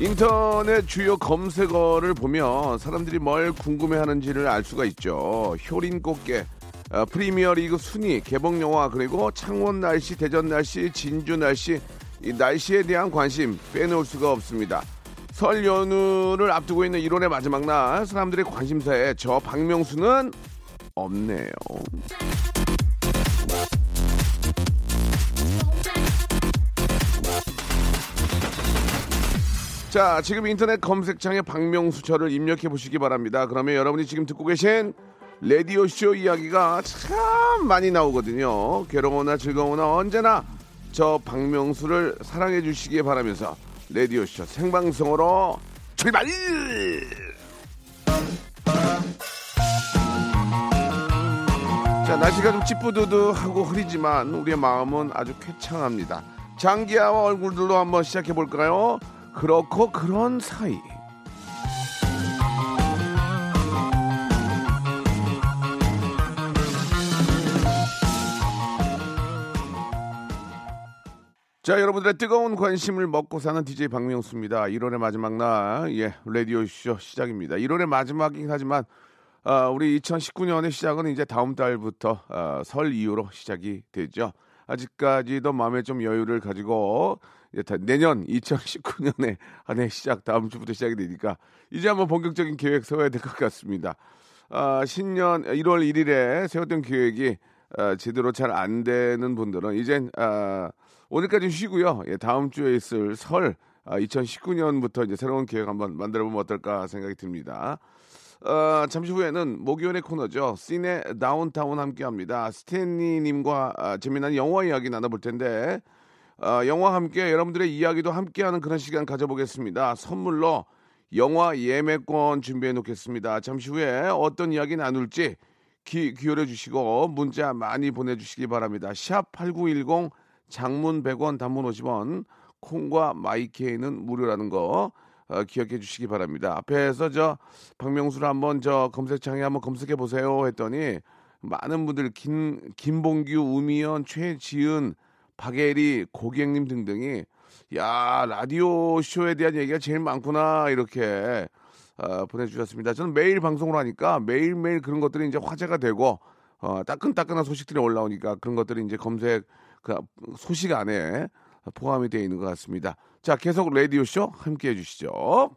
인터넷 주요 검색어를 보면 사람들이 뭘 궁금해하는지를 알 수가 있죠. 효린 꽃게, 어, 프리미어리그 순위, 개봉 영화 그리고 창원 날씨, 대전 날씨, 진주 날씨 이 날씨에 대한 관심 빼놓을 수가 없습니다. 설 연휴를 앞두고 있는 1월의 마지막 날 사람들의 관심사에 저 박명수는 없네요. 자, 지금 인터넷 검색창에 박명수처를 입력해 보시기 바랍니다. 그러면 여러분이 지금 듣고 계신 라디오 쇼 이야기가 참 많이 나오거든요. 괴로우나 즐거우나 언제나 저 박명수를 사랑해 주시기 바라면서 라디오 쇼 생방송으로 출발! 자, 날씨가 좀 찌뿌드드하고 흐리지만 우리의 마음은 아주 쾌창합니다. 장기야와 얼굴들로 한번 시작해 볼까요? 그렇고 그런 사이. 자, 여러분들의 뜨거운 관심을 먹고 사는 DJ 박명수입니다. 1월의 마지막 날, 예, 라디오쇼 시작입니다. 1월의 마지막이긴 하지만, 아, 우리 2019년의 시작은 이제 다음 달부터 아, 설 이후로 시작이 되죠. 아직까지도 마음에 좀 여유를 가지고 내년 2019년에 한 해 시작 다음 주부터 시작이 되니까 이제 한번 본격적인 계획 세워야 될 것 같습니다. 아, 신년 1월 1일에 세웠던 계획이 아, 제대로 잘 안 되는 분들은 이젠 아, 오늘까지 쉬고요. 예, 다음 주에 있을 설 아, 2019년부터 이제 새로운 계획 한번 만들어 보면 어떨까 생각이 듭니다. 어, 잠시 후에는 목요일의 코너죠. 씬의 다운타운 함께합니다. 스탠리님과 아, 재미난 영화 이야기 나눠볼 텐데 어, 영화 함께 여러분들의 이야기도 함께하는 그런 시간 가져보겠습니다. 선물로 영화 예매권 준비해 놓겠습니다. 잠시 후에 어떤 이야기 나눌지 기, 기울여 주시고 문자 많이 보내주시기 바랍니다. 샵 8910 장문 100원 단문 50원 콩과 마이케이는 무료라는 거 어, 기억해 주시기 바랍니다. 앞에서 저 박명수를 한번 저 검색창에 한번 검색해 보세요 했더니 많은 분들 김 김봉규, 우미연, 최지은, 박예리, 고객님 등등이 야 라디오 쇼에 대한 얘기가 제일 많구나 이렇게 어, 보내주셨습니다. 저는 매일 방송을 하니까 매일 매일 그런 것들이 이제 화제가 되고 어, 따끈따끈한 소식들이 올라오니까 그런 것들이 이제 검색 그 소식 안에 포함이 되어 있는 것 같습니다. 자 계속 라디오 쇼 함께 해 주시죠.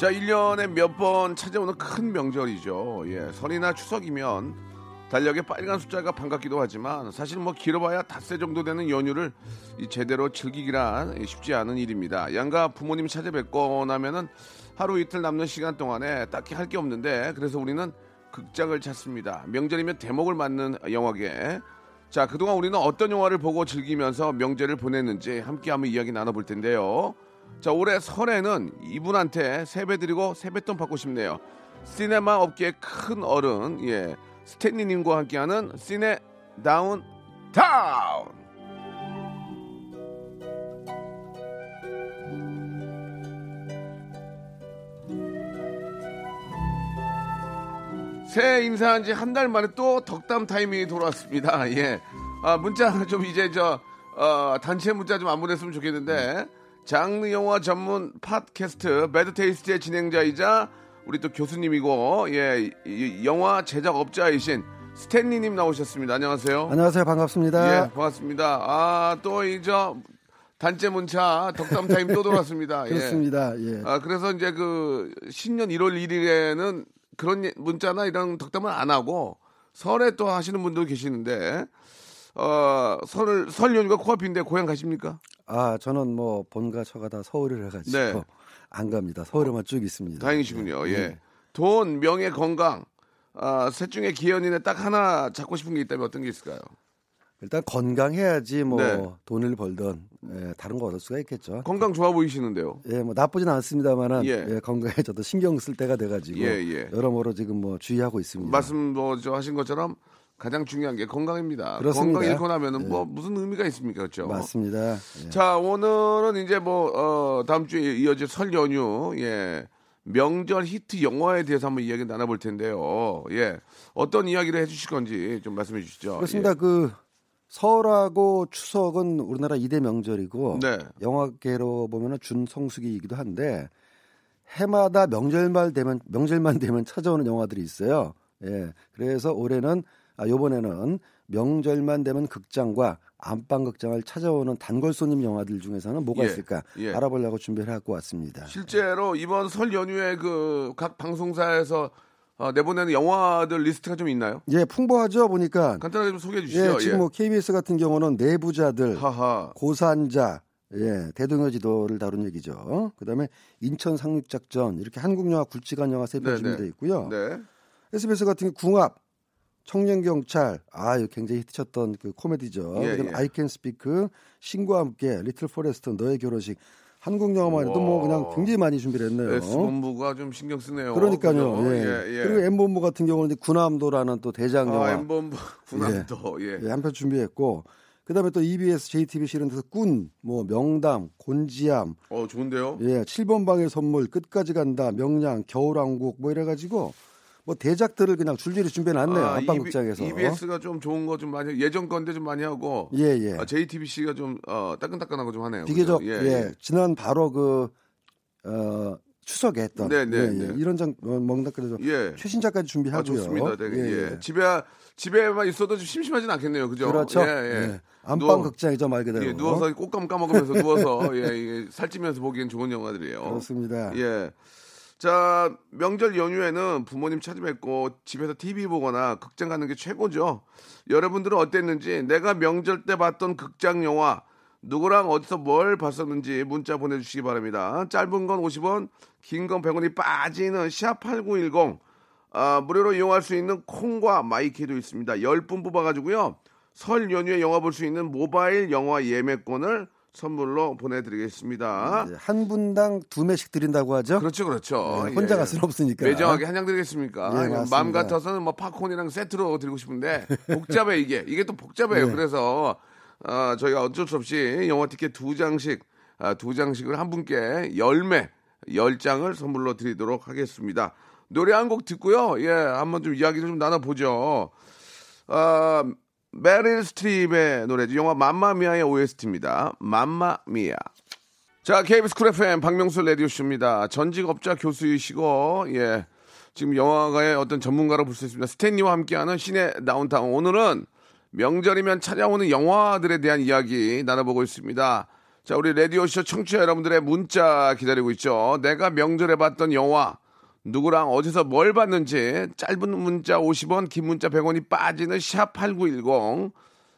자, 1년에 몇 번 찾아오는 큰 명절이죠. 예, 설이나 추석이면 달력에 빨간 숫자가 반갑기도 하지만 사실 뭐 길어봐야 닷새 정도 되는 연휴를 이 제대로 즐기기란 쉽지 않은 일입니다. 양가 부모님 찾아뵙고 나면은 하루 이틀 남는 시간 동안에 딱히 할 게 없는데 그래서 우리는 극장을 찾습니다. 명절이면 대목을 맞는 영화계. 자, 그동안 우리는 어떤 영화를 보고 즐기면서 명절을 보냈는지 함께 한번 이야기 나눠볼 텐데요. 자, 올해 설에는 이분한테 세배드리고 세뱃돈 받고 싶네요. 시네마 업계의 큰 어른, 예, 스탠리님과 함께하는 시네 다운 타운. 새해 인사한 지 한 달 만에 또 덕담 타이밍이 돌아왔습니다. 예. 아, 문자 좀 이제 저, 어, 단체 문자 좀 안 보냈으면 좋겠는데, 장르 영화 전문 팟캐스트 매드테이스트의 진행자이자 우리 또 교수님이고, 예, 영화 제작업자이신 스탠리님 나오셨습니다. 안녕하세요. 안녕하세요. 반갑습니다. 예, 반갑습니다. 아, 또 이저 단체 문자 덕담 타임 또 돌았습니다. 예. 그렇습니다. 예. 아, 그래서 이제 그 신년 1월 1일에는 그런 예- 문자나 이런 덕담을 안 하고 설에 또 하시는 분도 계시는데 어, 설, 설 연휴가 코앞인데 고향 가십니까? 아, 저는 뭐 본가 처가 다 서울을 해가지고 네. 안 갑니다. 서울에만 쭉 있습니다. 다행이시군요. 네. 예. 돈, 명예, 건강. 아, 셋 중에 기현이네 딱 하나 잡고 싶은 게 있다면 어떤 게 있을까요? 일단 건강해야지 뭐 네. 돈을 벌던 예, 다른 거 얻을 수가 있겠죠. 건강 좋아 보이시는데요. 예, 뭐 나쁘진 않습니다만은 예. 예. 건강해져도 신경 쓸 때가 돼가지고 예, 예. 여러모로 지금 뭐 주의하고 있습니다. 말씀 뭐 저 하신 것처럼 가장 중요한 게 건강입니다. 그렇습니다. 건강 잃고 나면은 뭐 무슨 의미가 있습니까? 그렇죠? 맞습니다. 예. 자, 오늘은 이제 뭐, 어, 다음 주에 이어질 설 연휴, 예. 명절 히트 영화에 대해서 한번 이야기 나눠볼 텐데요. 예. 어떤 이야기를 해주실 건지 좀 말씀해 주시죠. 그렇습니다. 그 설하고 추석은 우리나라 이대 명절이고 네. 영화계로 보면은 준성수기이기도 한데 해마다 명절만 되면 명절만 되면 찾아오는 영화들이 있어요. 예. 그래서 올해는 아 요번에는 명절만 되면 극장과 안방 극장을 찾아오는 단골 손님 영화들 중에서는 뭐가 예, 있을까 예. 알아보려고 준비를 하고 왔습니다. 실제로 이번 설 연휴에 그 각 방송사에서 어, 내보내는 영화들 리스트가 좀 있나요? 예, 풍부하죠 보니까. 간단하게 좀 소개해 주시죠. 예, 지금 뭐 KBS 같은 경우는 내부자들, 하하. 고산자, 예, 대동여지도를 다룬 얘기죠. 그다음에 인천 상륙작전 이렇게 한국 영화 굵직한 영화 세편 네, 준비되어 네. 있고요. 네. SBS 같은 경우 궁합, 청년 경찰, 아 이거 굉장히 히트쳤던 그 코미디죠. 예, 그다음에 예. I Can Speak, 신과 함께, Little Forest, 너의 결혼식, 한국 영화만 해도 뭐 와. 그냥 굉장히 많이 준비를 했네요. S 본부가 좀 신경 쓰네요. 그러니까요. 그죠? 예. 예, 예. 그리고 M본부 같은 경우는 군함도라는 또 대장 영화 아, M본부 군함도 예. 예, 한편 준비했고 그다음에 또 EBS, JTBC 이런 데서 꾼, 뭐 명담, 곤지암, 어, 좋은데요? 예, 7번 방의 선물, 끝까지 간다, 명량, 겨울왕국 뭐 이래가지고 뭐 대작들을 그냥 줄줄이 준비해놨네요 아, 안방극장에서. EBS가 좀 좋은 거 좀 많이 예전 건데 좀 많이 하고 예, 예. 아, JTBC가 좀 어, 따끈따끈하고 좀 하네요. 비교적 그죠? 예, 지난 바로 그 어, 추석에 했던 네, 네, 예, 네. 예, 이런 장 어, 먹는다그래서 예. 최신작까지 준비하고요. 아, 좋습니다. 되게, 예, 예. 예. 집에 집에만 있어도 좀 심심하진 않겠네요. 그죠? 그렇죠. 예, 예. 예. 안방 극장이죠 말 그대로. 예, 누워서 꽃감 까먹으면서 누워서 예, 예, 살찌면서 보기엔 좋은 영화들이에요. 그렇습니다. 예. 자, 명절 연휴에는 부모님 찾아뵙고 집에서 TV 보거나 극장 가는 게 최고죠. 여러분들은 어땠는지 내가 명절 때 봤던 극장 영화 누구랑 어디서 뭘 봤었는지 문자 보내주시기 바랍니다. 짧은 건 50원, 긴 건 100원이 빠지는 샵8910 아, 무료로 이용할 수 있는 콩과 마이키도 있습니다. 10분 뽑아가지고요. 설 연휴에 영화 볼 수 있는 모바일 영화 예매권을 선물로 보내드리겠습니다. 예, 한 분당 두 매씩 드린다고 하죠. 그렇죠, 그렇죠. 예, 혼자 예. 갈 수는 없으니까. 매정하게 한 장 드리겠습니까? 예, 맞습니다. 마음 같아서는 뭐 팝콘이랑 세트로 드리고 싶은데 복잡해 이게 이게 또 복잡해요. 네. 그래서 어, 저희가 어쩔 수 없이 영화 티켓 두 장씩 아, 두 장씩을 한 분께 열매 열 장을 선물로 드리도록 하겠습니다. 노래 한 곡 듣고요. 예, 한번 좀 이야기를 좀 나눠보죠. 아, 메릴 스트립의 노래죠. 영화 맘마미아의 OST입니다. 맘마미아. 자, KBS 쿨 FM 박명수 라디오쇼입니다. 전직 업자 교수이시고, 예. 지금 영화가의 어떤 전문가로 볼 수 있습니다. 스탠리와 함께하는 시네 다운타운. 오늘은 명절이면 찾아오는 영화들에 대한 이야기 나눠보고 있습니다. 자, 우리 라디오쇼 청취자 여러분들의 문자 기다리고 있죠. 내가 명절에 봤던 영화, 누구랑 어디서 뭘 봤는지 짧은 문자 50원, 긴 문자 100원이 빠지는 샵 8910.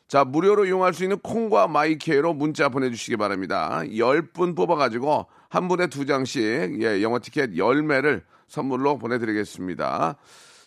자, 무료로 이용할 수 있는 콩과 마이케이로 문자 보내주시기 바랍니다. 10분 뽑아가지고 한 분에 두 장씩, 예, 영화 티켓 10매를 선물로 보내드리겠습니다.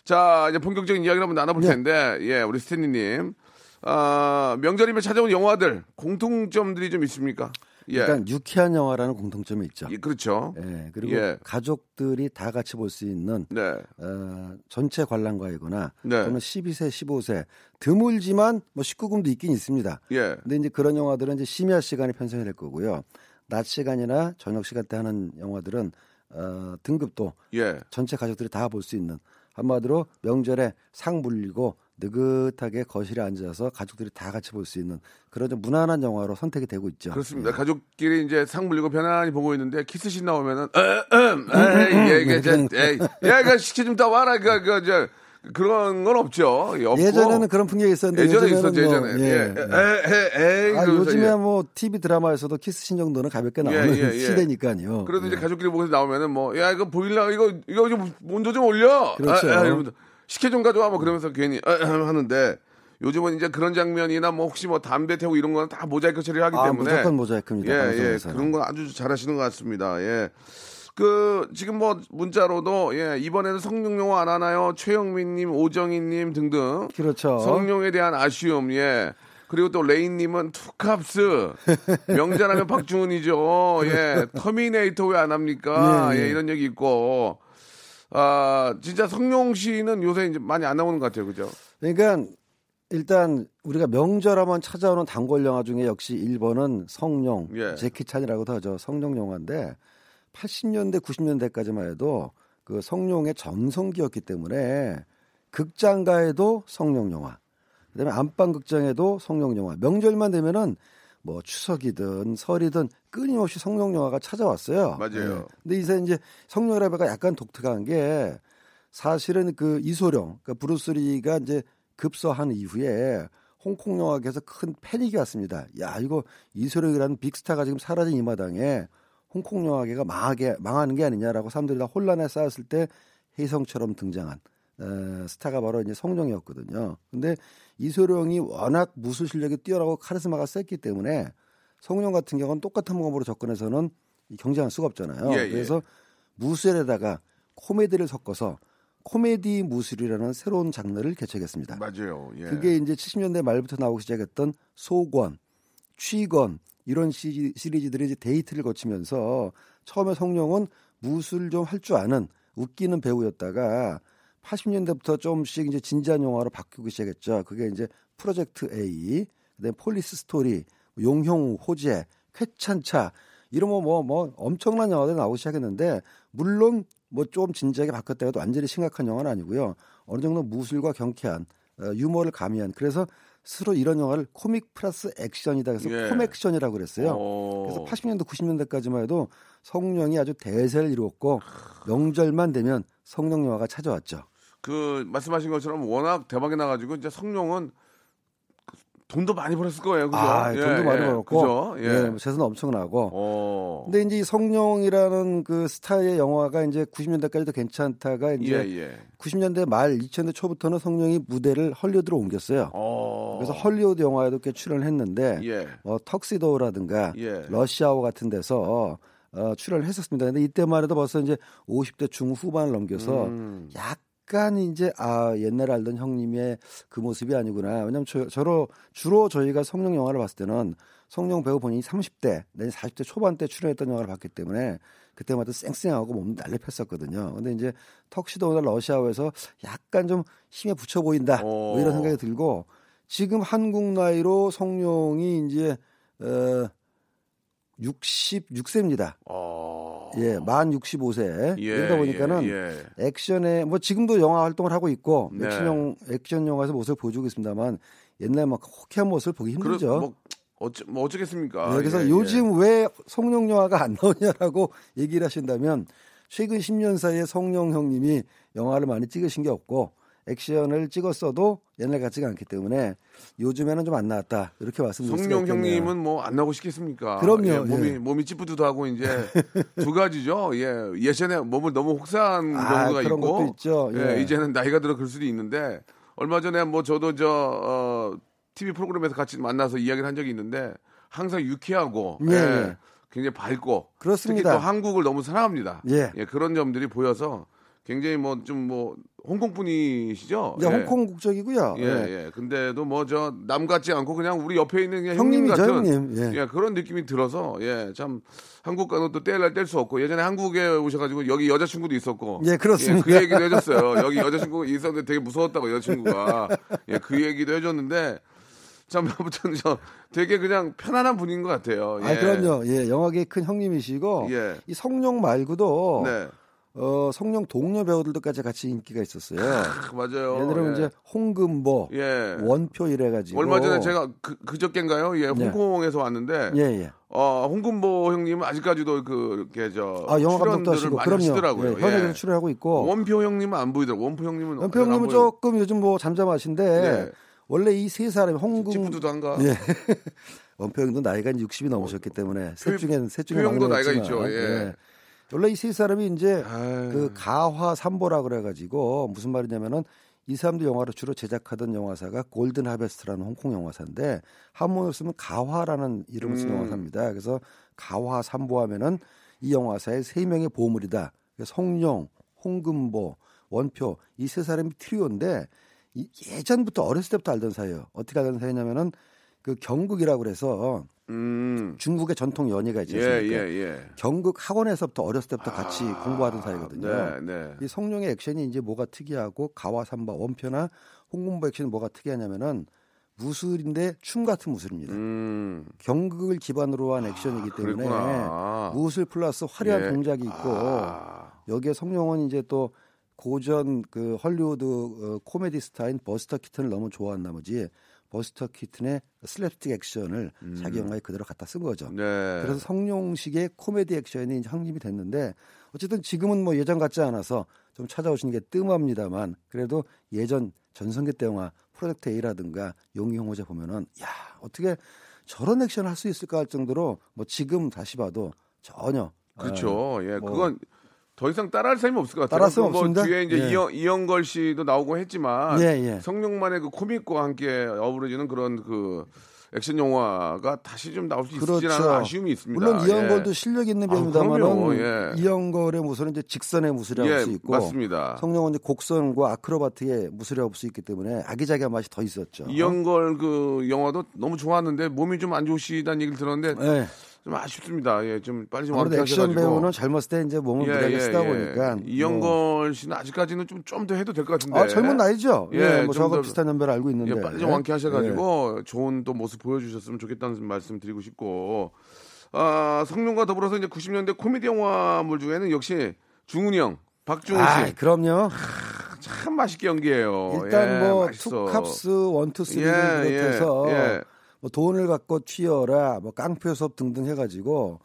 자, 이제 본격적인 이야기를 한번 나눠볼 네. 텐데, 예, 우리 스탠리님. 아, 명절이면 찾아온 영화들, 공통점들이 좀 있습니까? 예. 일단 유쾌한 영화라는 공통점이 있죠. 예, 그렇죠. 예, 그리고 예. 가족들이 다 같이 볼 수 있는 네. 어, 전체 관람가이거나 네. 또는 12세, 15세 드물지만 뭐 19금도 있긴 있습니다. 예. 근데 이제 그런 영화들은 이제 심야 시간에 편성이 될 거고요. 낮 시간이나 저녁 시간 때 하는 영화들은 어, 등급도 예. 전체 가족들이 다 볼 수 있는 한마디로 명절에 상 물리고 느긋하게 거실에 앉아서 가족들이 다 같이 볼 수 있는 그런 좀 무난한 영화로 선택이 되고 있죠. 그렇습니다. 가족끼리 이제 상 물리고 편안히 보고 있는데 키스신 나오면은 에음 에이 얘가 이제 에이 얘가 시키 좀 따와라 그그 저 그런 건 없죠. 예, 없고. 예전에는 그런 풍경이 있었는데 예전에 있었죠, 뭐, 예전에. 예, 예. 예. 에, 에이, 아, 요즘에 예. 뭐 TV 드라마에서도 키스 신 정도는 가볍게 나오는 예, 예, 예. 시대니까요. 그래도 이제 예. 가족끼리 모여서 나오면은 뭐, 야, 이거 보일라, 이거, 이거 좀, 온도 좀 올려! 그렇죠. 아, 아, 이러면서, 식혜 좀 가져와, 뭐 그러면서 괜히, 아, 아, 하는데, 요즘은 이제 그런 장면이나 뭐 혹시 뭐 담배 태우고 이런 거는 다 모자이크 처리하기 아, 때문에. 무조건 모자이크입니다. 예, 예. 그런 건 아주 잘하시는 것 같습니다. 예. 그, 지금 뭐, 문자로도, 예, 이번에는 성룡 영화 안 하나요? 최영민님, 오정희님 등등. 그렇죠. 성룡에 대한 아쉬움, 예. 그리고 또 레인님은 투캅스 명절하면 박중훈이죠. 예, 터미네이터 왜 안 합니까? 예, 예, 예. 이런 얘기 있고. 아, 진짜 성룡 씨는 요새 이제 많이 안 나오는 것 같아요, 그죠? 그러니까 일단 우리가 명절 하면 찾아오는 단골 영화 중에 역시 1번은 성룡, 예. 재키 찬이라고도 하죠. 성룡 영화인데 80년대 90년대까지만 해도 그 성룡의 전성기였기 때문에 극장가에도 성룡 영화, 그다음에 안방 극장에도 성룡 영화. 명절만 되면은 뭐 추석이든 설이든 끊임없이 성룡 영화가 찾아왔어요. 맞아요. 예. 근데 이제 이제 성룡 라베가 약간 독특한 게 사실은 그 이소룡, 그러니까 브루스리가 이제 급서한 이후에 홍콩 영화계에서 큰 패닉이 왔습니다. 야 이거 이소룡이라는 빅스타가 지금 사라진 이 마당에 홍콩 영화계가 망하게 망하는 게 아니냐라고 사람들이 다 혼란에 쌓였을 때 혜성처럼 등장한 어, 스타가 바로 이제 성룡이었거든요. 근데 이소룡이 워낙 무술 실력이 뛰어나고 카리스마가 셌기 때문에 성룡 같은 경우는 똑같은 몸으로 접근해서는 이 경쟁할 수가 없잖아요. 예, 예. 그래서 무술에다가 코미디를 섞어서 코미디 무술이라는 새로운 장르를 개척했습니다. 맞아요. 예. 그게 이제 70년대 말부터 나오기 시작했던 소권, 취권 이런 시, 시리즈들이 이제 히트를 거치면서 처음에 성룡은 무술 좀 할 줄 아는 웃기는 배우였다가 80년대부터 조금씩 이제 진지한 영화로 바뀌기 시작했죠. 그게 이제 프로젝트 A, 그다음에 폴리스 스토리, 용형호제, 쾌찬차 이런 뭐뭐 뭐 엄청난 영화들이 나오기 시작했는데 물론 뭐 좀 진지하게 바뀌었다 해도 완전히 심각한 영화는 아니고요. 어느 정도 무술과 경쾌한 어, 유머를 가미한 그래서 스스로 이런 영화를 코믹 플러스 액션이다 그래서 예. 코맥션이라고 그랬어요. 어. 그래서 80년대 90년대까지만 해도 성룡이 아주 대세를 이루었고 명절만 되면 성룡 영화가 찾아왔죠. 그 말씀하신 것처럼 워낙 대박이 나가지고 이제 성룡은 돈도 많이 벌었을 거예요, 그죠? 아, 예, 돈도 많이 예, 벌었고 그죠? 예. 예, 뭐 재산 엄청나고 어. 근데 이제 이 성룡이라는 그 스타의 영화가 이제 90년대까지도 괜찮다가 예, 이제 예. 90년대 말 2000년대 초부터는 성룡이 무대를 헐리우드로 옮겼어요. 어. 그래서 헐리우드 영화에도 꽤 출연을 했는데 예. 뭐 턱시도라든가 예. 러시아워 같은 데서 어, 출연을 했었습니다. 근데 이때만 해도 벌써 이제 50대 중후반을 넘겨서 음. 약 간 이제 아 옛날에 알던 형님의 그 모습이 아니구나. 왜냐면 저, 저로 주로 저희가 성룡 영화를 봤을 때는 성룡 배우 본인이 30대, 내지 40대 초반 때 출연했던 영화를 봤기 때문에 그때마다 쌩쌩하고 몸 날렵했었거든요. 근데 이제 턱시도나 러시아어에서 약간 좀 힘에 붙여 보인다. 뭐 이런 어. 생각이 들고 지금 한국 나이로 성룡이 이제 어 66세입니다. 어. 예, 만 65세. 예, 그러다 보니까는 예, 예. 액션에 뭐 지금도 영화 활동을 하고 있고 네. 액션용 액션 영화에서 모습을 보여주고 있습니다만 옛날 막 호쾌한 모습을 보기 그러, 힘들죠. 뭐, 어쩌, 뭐 어쩌겠습니까? 네, 그래서 예, 요즘 왜 성룡 영화가 안 나오냐라고 얘기를 하신다면 최근 10년 사이에 성룡 형님이 영화를 많이 찍으신 게 없고 액션을 찍었어도 옛날 같지가 않기 때문에 요즘에는 좀 안 나왔다 이렇게 예. 말씀드릴 수가 성룡 있겠네요. 형님은 뭐 안 나오고 싶겠습니까? 그럼요, 예, 몸이 예. 몸이 찌뿌드하고 이제 두 가지죠. 예, 예전에 몸을 너무 혹사한 아, 경우가 그런 있고, 것도 있죠. 예, 예. 이제는 나이가 들어 그럴 수도 있는데 얼마 전에 뭐 저도 저 어, TV 프로그램에서 같이 만나서 이야기를 한 적이 있는데 항상 유쾌하고 예, 예, 예. 굉장히 밝고 그렇습니다. 특히 또 한국을 너무 사랑합니다. 예. 그런 점들이 보여서 굉장히 뭐좀뭐 홍콩 분이시죠? 이제 예. 홍콩 국적이고요. 예, 예. 근데도 뭐 저 남 같지 않고 그냥 우리 옆에 있는 그냥 형님 같은 형님. 예. 예, 그런 느낌이 들어서 예, 참 한국과는 또뗄날 뗄 수 없고 예전에 한국에 오셔가지고 여기 여자친구도 있었고 예, 그렇습니다. 그 얘기도 해줬어요. 여기 여자친구가 있었는데 되게 무서웠다고 여자친구가 예, 그 얘기도 해줬는데 참 아무튼 저 되게 그냥 편안한 분인 것 같아요. 예. 아, 그럼요. 예, 영화계 큰 형님이시고 예. 이 성룡 말고도 네. 어, 성룡 동료 배우들도까지 같이 인기가 있었어요. 맞아요. 예를 들면 예. 이제 홍금보, 예. 원표 이래가지고 얼마 전에 제가 그 그저께인가요? 예, 네. 홍콩에서 왔는데 예 예. 어, 홍금보 형님은 아직까지도 그 이렇게 저 아 영화 감독도 하시고 많이 그럼요. 하시더라고요. 예, 현역에서 출연하고 있고 원표 형님은 안 보이더라고. 원표 형님은 원표 형님은. 조금 요즘 뭐 잠잠하신데 네. 원래 이 세 사람이 홍금 찌푸드도 예. 원표 형도 나이가 이제 60이 넘으셨기 때문에 셋 중에 셋 중에 표 형도 나이가 막내였지만, 있죠. 예. 원래 이 세 사람이 이제 아유. 그 가화 삼보라 그래가지고 무슨 말이냐면은 이 사람들 영화를 주로 제작하던 영화사가 골든 하베스트라는 홍콩 영화사인데 한문으로 쓰면 가화라는 이름을 쓴 음. 영화사입니다. 그래서 가화 삼보하면은 이 영화사의 세 명의 보물이다. 그래서 성룡, 홍금보, 원표 이 세 사람이 트리오인데 이- 예전부터 어렸을 때부터 알던 사이예요. 어떻게 알던 사이냐면은 그 경극이라고 그래서 음. 중국의 전통 연예가 있지 예, 않습니까? 예, 예. 경극 학원에서부터 어렸을 때부터 같이 공부하던 사이거든요. 네, 네. 이 성룡의 액션이 이제 뭐가 특이하고 가와삼바 원표나 홍금보 액션이 뭐가 특이하냐면은 무술인데 춤 같은 무술입니다. 음. 경극을 기반으로 한 액션이기 때문에 그랬구나. 무술 플러스 화려한 예. 동작이 있고 아. 여기에 성룡은 이제 또 고전 그 헐리우드 어, 코미디 스타인 버스터 키튼을 너무 좋아한 나머지 버스터 키튼의 슬랩스틱 액션을 자기 영화에 그대로 갖다 쓴 거죠. 음. 네. 그래서 성룡식의 코미디 액션이 이제 확립이 됐는데 어쨌든 지금은 뭐 예전 같지 않아서 좀 찾아오시는 게 뜸합니다만 그래도 예전 전성기 때 영화 프로젝트 A라든가 용형호제 보면은 야 어떻게 저런 액션을 할 수 있을까 할 정도로 뭐 지금 다시 봐도 전혀 그렇죠. 예, 뭐- 그건 더 이상 따라할 사람이 없을 것 같아요. 따라할 뭐 없습니다. 뒤에 이제 예. 이영, 이영걸 씨도 나오고 했지만 예, 예. 성룡만의 그 코믹과 함께 어우러지는 그런 그 액션 영화가 다시 좀 나올 수 있을지라는 아쉬움이 있습니다. 그렇죠. 물론 이영걸도 예. 실력 있는 아, 배우입니다만은 그럼요. 예. 이영걸의 무술은 이제 직선의 무술이라고 예, 할수 있고 맞습니다. 성룡은 이제 곡선과 아크로바트의 무술이라고 볼수 있기 때문에 아기자기한 맛이 더 있었죠. 이영걸 그 영화도 너무 좋았는데 몸이 좀 안 좋으시다는 얘기를 들었는데 예. 좀 아쉽습니다. 예, 좀 빨리 좀 아무래도 액션 완쾌하셔가지고. 배우는 젊었을 때 이제 몸을 무리하게 쓰다 보니까 뭐- 이연걸 씨는 아직까지는 좀 좀 더 해도 될 것 같은데. 아 젊은 나이죠. 예, 예, 뭐 저하고 더- 비슷한 연배를 알고 있는데 예, 빨리 좀 완쾌하셔가지고 좋은 또 모습 보여주셨으면 좋겠다는 말씀 드리고 싶고 아, 성룡과 더불어서 이제 90년대 코미디 영화물 중에는 역시 중훈이 형, 박중훈 아, 씨. 그럼요. 참 맛있게 연기해요. 일단 예, 뭐. 투캅스 one two three 예, 예, 예. 뭐 돈을 갖고 튀어라, 뭐 깡표 수업 등등 해가지고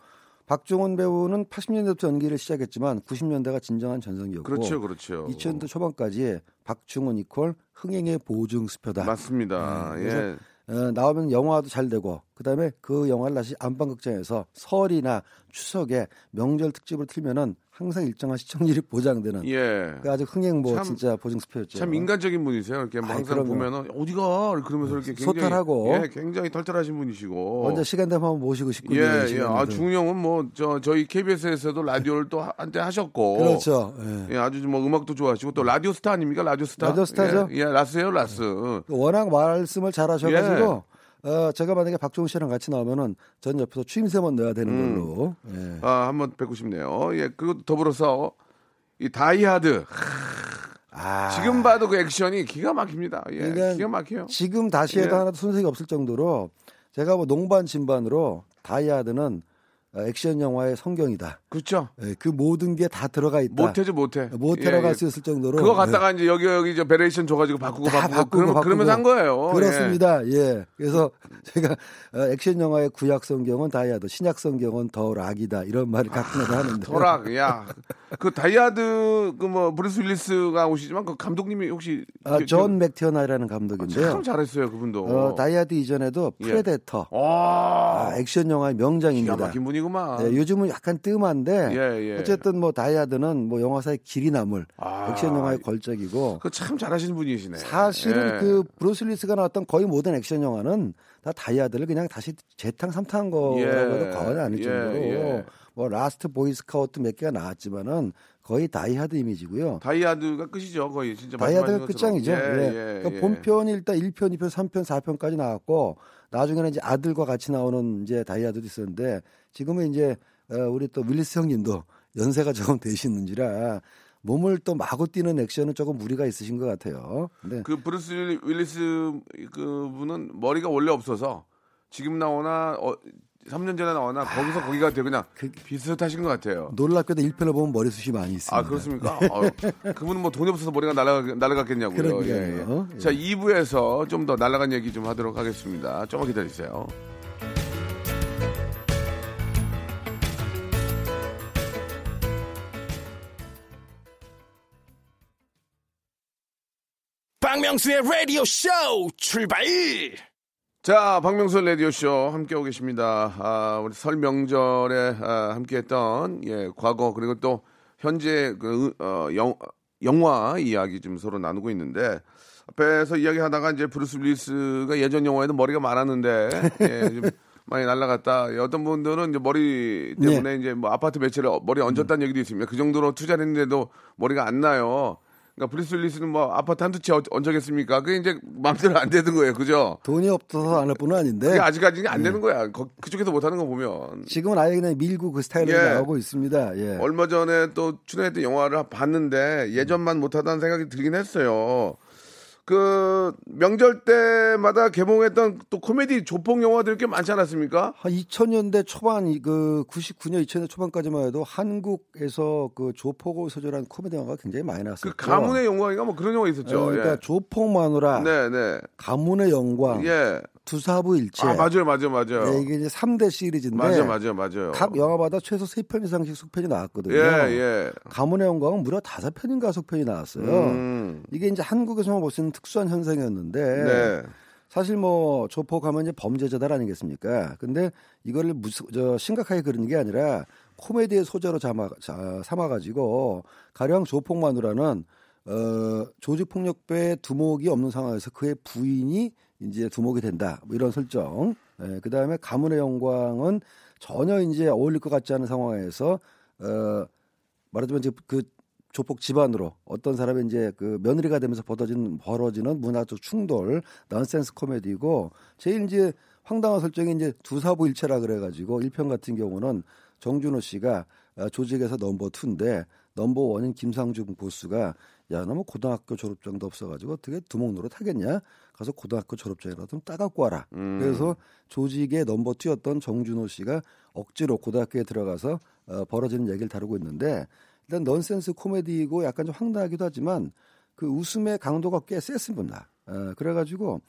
박종원 배우는 80년대부터 연기를 시작했지만 90년대가 진정한 전성기였고 그렇죠, 그렇죠. 2000년 초반까지 박중훈 이퀄 흥행의 보증 수표다. 맞습니다. 네, 예. 어, 나오면 영화도 잘 되고 그다음에 그 영화를 다시 안방극장에서 설이나 추석에 명절 특집을 틀면은 항상 일정한 시청률이 보장되는 예. 그 아주 흥행보 참- 진짜 보증 수표였죠. 참 인간적인 분이세요. 이렇게 뭐 항상 그럼요. 보면은 어디가 그러면서 이렇게 굉장히 소탈하고. 예, 굉장히 털털하신 분이시고. 언제 시간 되면 한번 모시고 싶군요. 예, 이 예. 아, 중훈 형은 뭐, 저, 저희 KBS에서도 라디오를 또 하- 한때 하셨고. 그렇죠. 예. 예, 아주 뭐 음악도 좋아하시고 또 라디오 스타 아닙니까? 라디오 스타. 라디오 스타죠. 예, 예, 라스예요, 라스. 응. 워낙 말씀을 잘하셔가지고 예. 어, 제가 만약에 박중훈 씨랑 같이 나오면은 전 옆에서 추임새만 넣어야 되는 음. 걸로. 예. 아, 한번 뵙고 싶네요. 예, 그리고 더불어서 이 다이하드. 아, 지금 봐도 그 액션이 기가 막힙니다. 예, 그러니까 기가 막혀요. 지금 다시 해도 예. 하나도 손색이 없을 정도로 제가 뭐 농반 진반으로 다이하드는 어, 액션 영화의 성경이다. 그렇죠. 예, 그 모든 게 다 들어가 있다. 못해죠, 못해. 못 예, 예. 수 있을 정도로. 그거 갖다가 이제 여기 여기 저 variation 줘가지고 바꾸고 다 바꾸고, 바꾸고, 그러면, 바꾸고. 그러면서 한 거예요. 예. 그렇습니다. 예. 그래서 제가 어, 액션 영화의 구약 성경은 다이하드, 신약 성경은 더 락이다 이런 말을 가끔가다 하는데. 더 락, 야, 그 다이하드 그 뭐 브루스 윌리스가 오시지만 그 감독님이 혹시 아, 기- 존 맥티어난이라는 감독인데요. 참 잘했어요 그분도. 어, 다이하드 이전에도 예. 프레데터 와, 아, 액션 영화의 명장입니다. 분이구만. 네, 요즘은 약간 뜸한데 예, 예. 어쨌든 뭐 다이하드는 뭐 영화사에 길이 남을 아, 액션 영화의 걸작이고 그참 잘하시는 분이시네. 사실은 예. 그 브루스 윌리스가 나왔던 거의 모든 액션 영화는 다 다이하드를 그냥 다시 재탕 삼탕한 거라고 예. 해도 과언이 아닐 예, 정도로 예. 뭐 라스트 보이스카우트 몇 개가 나왔지만은 거의 다이하드 이미지고요. 다이하드가 끝이죠 거의 진짜 다이하드가. 끝장이죠. 예, 예. 예, 그러니까 예. 본편이 일단 1편, 2편, 3편, 4편까지 나왔고 나중에는 이제 아들과 같이 나오는 이제 다이하드도 있었는데 지금은 이제 어, 우리 또 윌리스 형님도 연세가 조금 되시는지라 몸을 또 마구 뛰는 액션은 조금 무리가 있으신 것 같아요. 근데 그 브루스 윌리- 윌리스 그 분은 머리가 원래 없어서 지금 나오나 어, 3년 전에 나왔나 거기서 거기 같아요. 그냥 그- 비슷하신 것 같아요. 놀랍게도 1편을 보면 머리숱이 많이 있습니다. 아 그렇습니까? 어, 그분은 뭐 돈이 없어서 머리가 날아가, 날아갔겠냐고요. 그러니까요. 예. 자 2부에서 좀 더 날아간 얘기 좀 하도록 하겠습니다. 조금만 기다리세요. 박명수의 라디오 쇼 출발! 자, 박명수 라디오 쇼 함께하고 계십니다. 아, 우리 설 명절에 아, 함께했던, 예, 과거, 그리고 또 현재 그, 어, 영, 영화 이야기 좀 서로 나누고 있는데, 앞에서 이야기 하다가 이제 브루스 윌리스가 예전 영화에도 머리가 많았는데, 예, 좀 많이 날라갔다. 예, 어떤 분들은 이제 머리 때문에 이제 뭐 아파트 몇 채를 머리에 얹었다는 얘기도 있습니다. 그 정도로 투자를 했는데도 머리가 안 나요. 그러니까 브루스 윌리스는 뭐 아파트 한두 채 얹었겠습니까? 그게 이제 마음대로 안 되는 거예요. 그죠? 돈이 없어서 안 할 뿐은 아닌데 그게 아직까지는 안 되는 거야. 거- 그쪽에서 못하는 거 보면. 지금은 아예 그냥 밀고 그 스타일로 예. 나오고 있습니다. 예. 얼마 전에 또 출연했던 영화를 봤는데 예전만 못하다는 생각이 들긴 했어요. 그 명절 때마다 개봉했던 또 코미디 조폭 영화들 꽤 많지 않았습니까? 한 2000년대 초반 이그 99년 2000년 초반까지만 해도 한국에서 그 조폭을 소재로 한 코미디 영화가 굉장히 많이 나왔었죠. 그 가문의 영광인가 뭐 그런 영화 있었죠. 어, 그러니까 예. 조폭 마누라, 네, 네. 가문의 영광, 예. 두사부 일체. 아, 맞아요, 맞아요, 맞아요. 예, 이게 이제 3대 시리즈인데 맞아요, 맞아요, 맞아요. 각 영화마다 최소 3편 이상씩 속편이 나왔거든요. 예, 예. 가문의 영광은 무려 5편인가 속편이 나왔어요. 음. 이게 이제 한국에서만 볼 수 있는 특수한 현상이었는데 네. 사실 뭐 조폭 하면 이제 범죄자들 아니겠습니까? 근데 이거를 무스, 저 심각하게 그리는 게 아니라 코미디의 소재로 삼아, 자, 삼아가지고 가령 조폭 마누라는 어, 조직 폭력배 두목이 없는 상황에서 그의 부인이 이제 두목이 된다. 뭐 이런 설정. 예, 그 다음에 가문의 영광은 전혀 이제 어울릴 것 같지 않은 상황에서 어, 말하자면 이제 그 조폭 집안으로 어떤 사람이 이제 그 며느리가 되면서 벌어지는 벌어지는 문화적 충돌, 넌센스 코미디고 제일 이제 황당한 설정이 이제 두사부 일체라 그래가지고 1편 같은 경우는 정준호 씨가 어, 조직에서 number two인데 number one인 김상중 보스가 야, 너뭐 고등학교 졸업장도 없어가지고 어떻게 두목 노릇 하겠냐? 가서 고등학교 졸업장이라도 좀 따갖고 와라. 그래서 조직의 number two였던 정준호 씨가 억지로 고등학교에 들어가서 어, 벌어지는 얘기를 다루고 있는데 일단 넌센스 코미디이고 약간 좀 황당하기도 하지만 그 웃음의 강도가 꽤 셌습니다. 어, 그래가지고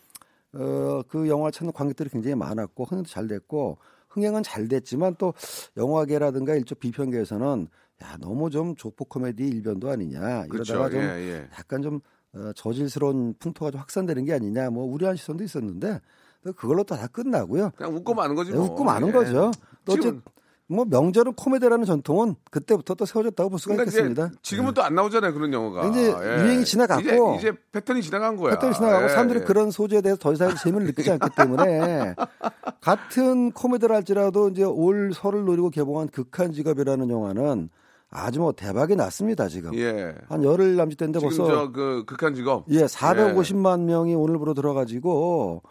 어, 그 영화를 찾는 관객들이 굉장히 많았고 흥행도 잘 됐고 흥행은 잘 됐지만 또 영화계라든가 일종 비평계에서는 야 너무 좀 조폭 코미디 일변도 아니냐 그렇죠. 이러다가 좀 예, 예. 약간 좀 어, 저질스러운 풍토가 좀 확산되는 게 아니냐 뭐 우려한 시선도 있었는데 그걸로 또다 끝나고요. 그냥 웃고 마는 거지 네, 뭐. 웃고 마는 예. 거죠. 또 지금- 뭐 명절은 코미디라는 전통은 그때부터 또 세워졌다고 볼 수가 그러니까 있겠습니다. 네. 지금은 또안 나오잖아요 그런 영화가. 이제 유행이 지나갔고. 이제, 이제 패턴이 지나간 거야. 패턴이 지나가고 예, 사람들이 예. 그런 소재에 대해서 더 이상 재미를 느끼지 않기 때문에 같은 코미디를 할지라도 이제 올 설을 노리고 개봉한 극한 직업이라는 영화는 아주 뭐 대박이 났습니다 지금 예. 한 열흘 남짓됐는데 지금 벌써 저그 극한 직업. 예 450만 명이 오늘부로 들어가지고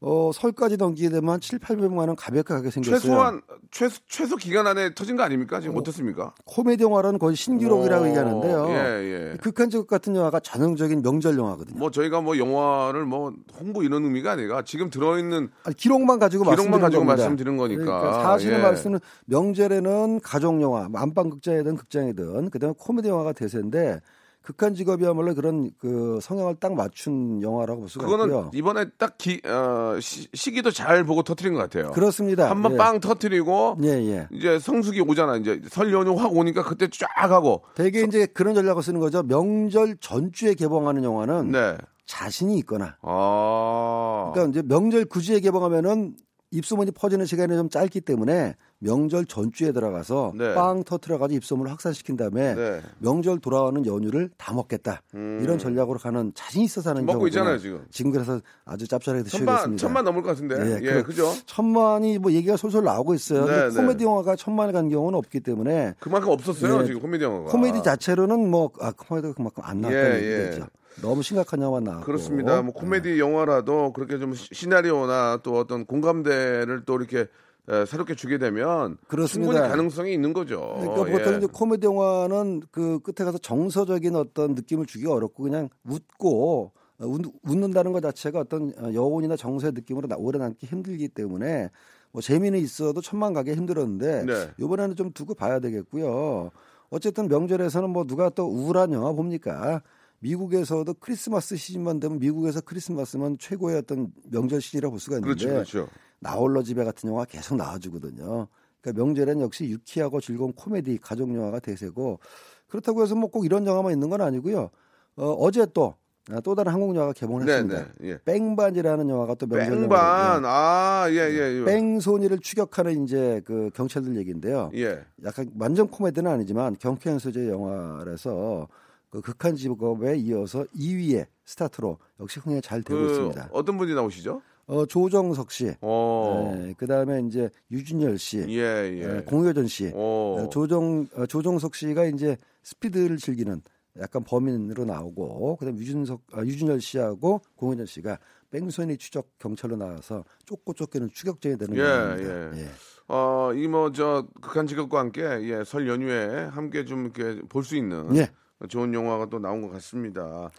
어 설까지 넘기게 되면 한 7, 800만 원 가볍게 가게 생겼어요. 최소한 최소 최소 기간 안에 터진 거 아닙니까? 지금 어 떻습니까? 코미디 영화라는 거의 신기록이라고 어, 얘기하는데요. 예, 예. 극한 직업 같은 영화가 전형적인 명절 영화거든요. 뭐 저희가 뭐 영화를 뭐 홍보 이런 의미가 아니라 지금 들어 있는 아니, 기록만 가지고 기록만 말씀드리는 가지고 겁니다. 말씀드린 거니까. 그러니까 사실은 예. 말씀은 명절에는 가족 영화, 뭐 안방 극장이든 극장이든 그다음에 코미디 영화가 대세인데 극한 직업이야말로 그런 그 성향을 딱 맞춘 영화라고 볼 수가 그거는 있고요. 이번에 딱 기, 어, 시, 시기도 잘 보고 터트린 것 같아요. 그렇습니다. 한번 예. 빵 터트리고 예, 예. 이제 성수기 오잖아. 이제 설 연휴 확 오니까 그때 쫙 하고. 대개 이제 그런 전략을 쓰는 거죠. 명절 전주에 개봉하는 영화는 네. 자신이 있거나 아. 그러니까 이제 명절 구주에 개봉하면은 입소문이 퍼지는 시간이 좀 짧기 때문에 명절 전주에 들어가서 네. 빵 터트려가지고 입소문을 확산시킨 다음에 네. 명절 돌아오는 연휴를 다 먹겠다 이런 전략으로 가는 자신 있어서 하는 음. 먹고. 있잖아요, 지금. 지금 그래서 아주 짭짤하게 천만 드셔야겠습니다. 천만 넘을 것 같은데. 예, 그 그죠? 천만이 뭐 얘기가 솔솔 나오고 있어요. 네, 근데 네. 코미디 영화가 천만을 간 경우는 없기 때문에 그만큼 없었어요 예. 지금 코미디 영화가. 코미디 자체로는 뭐 아, 코미디가 그만큼 안 나왔다는 예, 예. 얘기죠. 너무 심각한 영화 나왔고 그렇습니다. 뭐 코미디 영화라도 그렇게 좀 시- 시나리오나 또 어떤 공감대를 또 이렇게 에, 새롭게 주게 되면 그렇습니다. 충분히 가능성이 있는 거죠. 그러니까 예. 보통 이제 코미디 영화는 그 끝에 가서 정서적인 어떤 느낌을 주기 어렵고 그냥 웃고 어, 웃, 웃는다는 것 자체가 어떤 어, 여운이나 정서의 느낌으로 나- 오래 남기 힘들기 때문에 뭐 재미는 있어도 천만 가기 힘들었는데 네. 이번에는 좀 두고 봐야 되겠고요. 어쨌든 명절에서는 뭐 누가 또 우울한 영화 봅니까? 미국에서도 크리스마스 시즌만 되면 미국에서 크리스마스면 최고의 어떤 명절 시즌이라고 볼 수가 있는데 그렇죠, 그렇죠. 나홀로 집에 같은 영화 계속 나와주거든요. 그러니까 명절엔 역시 유쾌하고 즐거운 코미디 가족 영화가 대세고 그렇다고 해서 뭐 꼭 이런 영화만 있는 건 아니고요. 어, 어제 또 아, 또 다른 한국 영화가 개봉했습니다. 네, 네, 예. 뺑반이라는 영화가 또 명절 뺑반. 아, 예, 예, 예. 뺑소니를 추격하는 이제 그 경찰들 얘기인데요. 예. 약간 완전 코미디는 아니지만 경쾌한 소재의 영화라서 그 극한 직업에 이어서 2위의 스타트로 역시 흥행 잘 되고 그 있습니다. 어떤 분이 나오시죠? 어, 조정석 씨, 어, 네, 그 다음에 이제 유준열 씨, 예, 예. 네, 공효전 씨, 어, 어, 조정 어, 조정석 씨가 이제 스피드를 즐기는 약간 범인으로 나오고 그 다음 에 유준석 아, 유준열 씨하고 공효전 씨가 뺑소니 추적 경찰로 나와서 쫓고 쫓기는 추격전이 되는 예, 영화입니다. 예. 예. 어, 이 뭐 저 극한 직업과 함께 예, 설 연휴에 함께 좀 이렇게 볼 수 있는 예. 좋은 영화가 또 나온 것 같습니다.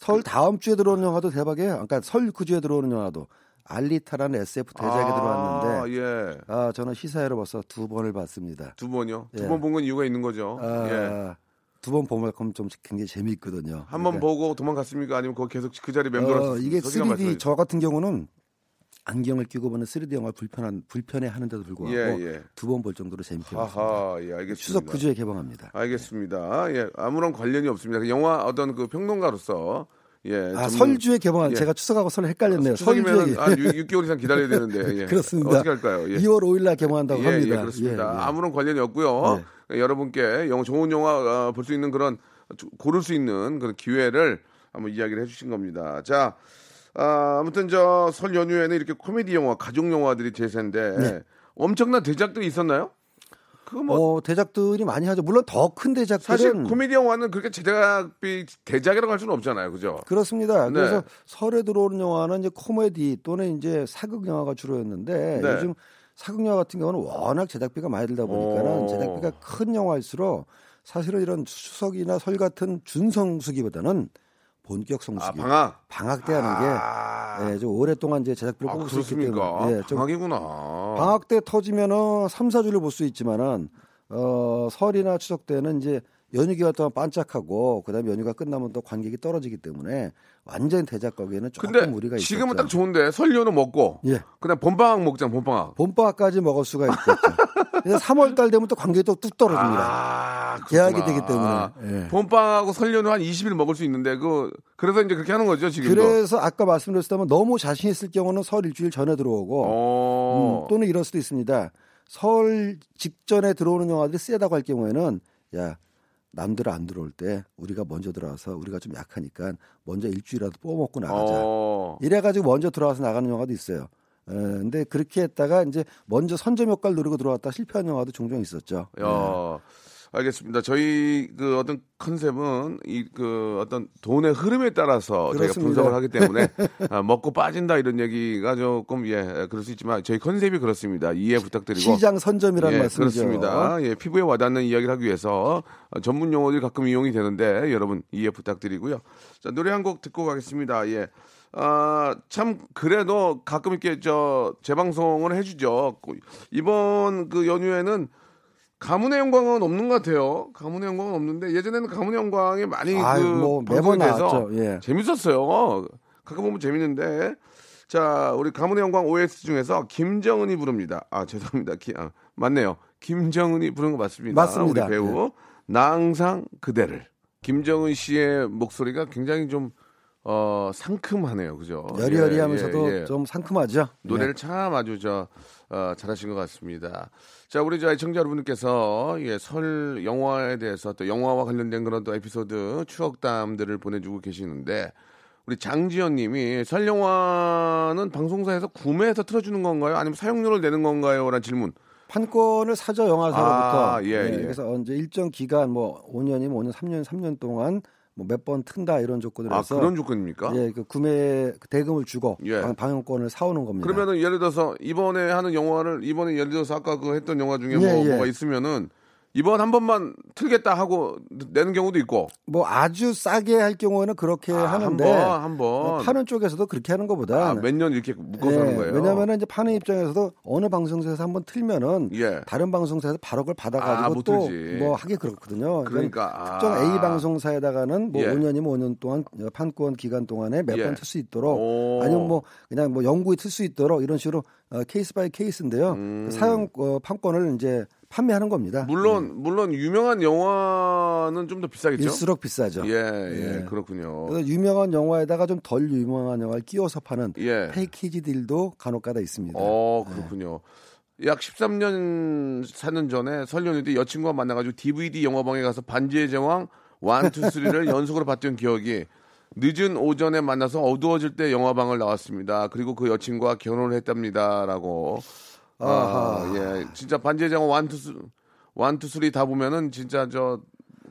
설 다음 주에 들어오는 영화도 대박이에요. 그러니까 설 그 주에 들어오는 영화도 알리타라는 SF 대작이 아, 들어왔는데 예. 아 저는 시사회로 벌써 두 번을 봤습니다. 두 번요. 예. 두번 본 건 이유가 있는 거죠. 예. 아, 두번 보면 좀 굉장히 재미있거든요. 한번 그러니까, 보고 도망갔습니까? 아니면 거기 계속 그 자리에 맴돌았어요? 어, 이게 3D 저 같은 경우는 안경을 끼고 보는 3D 영화 불편한 불편해 하는데도 불구하고 예, 예. 두번 볼 정도로 재밌게 봤습니다. 예, 알겠습니다. 추석 그 주에 개봉합니다. 알겠습니다. 예, 아무런 관련이 없습니다. 그 영화 어떤 그 평론가로서 예, 아, 설주에 개봉한 예. 제가 추석하고 설 헷갈렸네요. 추석이면 설주에 한 6, 개월 이상 기다려야 되는데 예. 그렇습니다. 어떻게 할까요? 예. 2월 5일 날 개봉한다고 예, 합니다. 예, 그렇습니다. 예, 예. 아무런 관련이 없고요. 여러분께 영화 좋은 영화 어, 볼수 있는 그런 고를 수 있는 그런 기회를 한번 이야기를 해주신 겁니다. 자, 아, 아무튼 저 설 연휴에는 이렇게 코미디 영화, 가족 영화들이 대세인데 네. 엄청난 대작들이 있었나요? 그거 뭐 어, 대작들이 많이 하죠. 물론 더 큰 대작들은 사실 코미디 영화는 그렇게 제작비 대작이라고 할 수는 없잖아요, 그죠? 그렇습니다. 네. 그래서 설에 들어오는 영화는 이제 코미디 또는 이제 사극 영화가 주로였는데 네. 요즘 사극 영화 같은 경우는 워낙 제작비가 많이 들다 보니까는 오. 제작비가 큰 영화일수록 사실은 이런 추석이나 설 같은 준성수기보다는 본격 성수기 아, 방학. 방학 때 하는 아, 게 예, 좀 오랫동안 이제 제작비를 아, 뽑을 수 있기 그렇습니까? 때문에 예, 좀 방학이구나. 방학 때 터지면은 3, 4주를 볼 수 있지만은 어, 설이나 추석 때는 이제 연휴 기간 동안 반짝하고 그다음에 연휴가 끝나면 또 관객이 떨어지기 때문에 완전 대작 거기에는 조금 근데 무리가 있었죠. 지금은 딱 좋은데 설 연휴 먹고 예. 그냥 봄방학 먹자 봄방학. 봄방학까지 먹을 수가 있겠죠. 근데 3월 달 되면 또 관객이 또 뚝 떨어집니다. 아, 계약이. 되기 때문에. 예. 봄방하고 설 연휴 한 20일 먹을 수 있는데 그 그래서 이제 그렇게 하는 거죠 지금도. 그래서 아까 말씀드렸다면 너무 자신 있을 경우는 설 일주일 전에 들어오고 어. 음, 또는 이럴 수도 있습니다. 설 직전에 들어오는 영화들이 세다고 할 경우에는 야 남들 안 들어올 때 우리가 먼저 들어와서 우리가 좀 약하니까 먼저 일주일이라도 뽑아먹고 나가자. 어. 이래가지고 먼저 들어와서 나가는 영화도 있어요. 에, 근데 그렇게 했다가 이제 먼저 선점 효과를 노리고 들어왔다 실패한 영화도 종종 있었죠. 야, 알겠습니다. 저희 그 어떤 컨셉은 이 그 어떤 돈의 흐름에 따라서 저희가 그렇습니다. 분석을 하기 때문에 아, 먹고 빠진다 이런 얘기가 조금 예 그럴 수 있지만 저희 컨셉이 그렇습니다. 이해 부탁드리고 시장 선점이라는 예, 말씀이죠. 그렇습니다. 예, 피부에 와닿는 이야기를 하기 위해서 어, 전문 용어들이 가끔 이용이 되는데 여러분 이해 부탁드리고요. 자, 노래 한 곡 듣고 가겠습니다. 예. 아, 참 그래도 가끔 이렇게 저 재방송을 해주죠. 이번 그 연휴에는 가문의 영광은 없는 것 같아요. 가문의 영광은 없는데 예전에는 가문의 영광이 많이 아유, 그 뭐 매번 나왔죠. 예. 재밌었어요. 가끔 보면 재밌는데 자 우리 가문의 영광 OS 중에서 김정은이 부릅니다. 아 죄송합니다. 기, 아, 맞네요. 김정은이 부른 거 맞습니다. 맞습니다. 우리 배우 나 항상 그대를 김정은 씨의 목소리가 굉장히 좀 어, 상큼하네요, 그죠? 여리여리하면서도 예, 예, 예. 좀 상큼하죠. 노래를 네. 참 아주 저 어, 잘하신 것 같습니다. 자, 우리 저 애청자 여러분께서 예, 설 영화에 대해서 또 영화와 관련된 그런 또 에피소드 추억담들을 보내주고 계시는데 우리 장지연님이 설 영화는 방송사에서 구매해서 틀어주는 건가요? 아니면 사용료를 내는 건가요? 라는 질문. 판권을 사죠 영화사로부터. 아, 예, 네, 예. 그래서 언제 일정 기간 뭐 5년이면 5년, 3년, 3년 동안 뭐 몇 번 튼다 이런 조건을 아 해서 그런 조건입니까? 예, 그 구매 그 대금을 주고 예. 방- 방영권을 사오는 겁니다. 그러면은 예를 들어서 이번에 하는 영화를 이번에 예를 들어서 아까 그 했던 영화 중에 예, 뭐 예. 뭐가 있으면은 이번 한 번만 틀겠다 하고 내는 경우도 있고. 뭐 아주 싸게 할 경우에는 그렇게 아, 하는데 한 번, 한 번. 뭐 파는 쪽에서도 그렇게 하는 것보다 아, 몇년 이렇게 묶어서 하는 거예요. 왜냐하면 이제 파는 입장에서도 어느 방송사에서 한 번 틀면은 예. 다른 방송사에서 바로 그걸 아, 받아가지고 못또 틀지. 뭐 하기 그렇거든요. 그러니까, 아. 특정 A 방송사에다가는 뭐 예. 5년이면 5년 동안 판권 기간 동안에 몇 예. 번틀 수 있도록 오. 아니면 뭐 그냥 뭐 영구히 틀 수 있도록 이런 식으로 어, case by case인데요. 음. 사용 어, 판권을 이제 판매하는 겁니다. 물론 물론 유명한 영화는 좀 더 비싸겠죠. 일수록 비싸죠. 예, 예, 예. 그렇군요. 유명한 영화에다가 좀 덜 유명한 영화를 끼워서 파는 예. 패키지들도 간혹가다 있습니다. 어, 그렇군요. 약 13년, 4년 전에 설 연휴 때 여친과 만나가지고 DVD 영화방에 가서 반지의 제왕 1, 2, 3를 연속으로 봤던 기억이 늦은 오전에 만나서 어두워질 때 영화방을 나왔습니다. 그리고 그 여친과 결혼을 했답니다라고. 아, 아하. 예. 진짜 반지의 제왕 1, 2, 3, 1, 2, 3다 보면은 진짜 저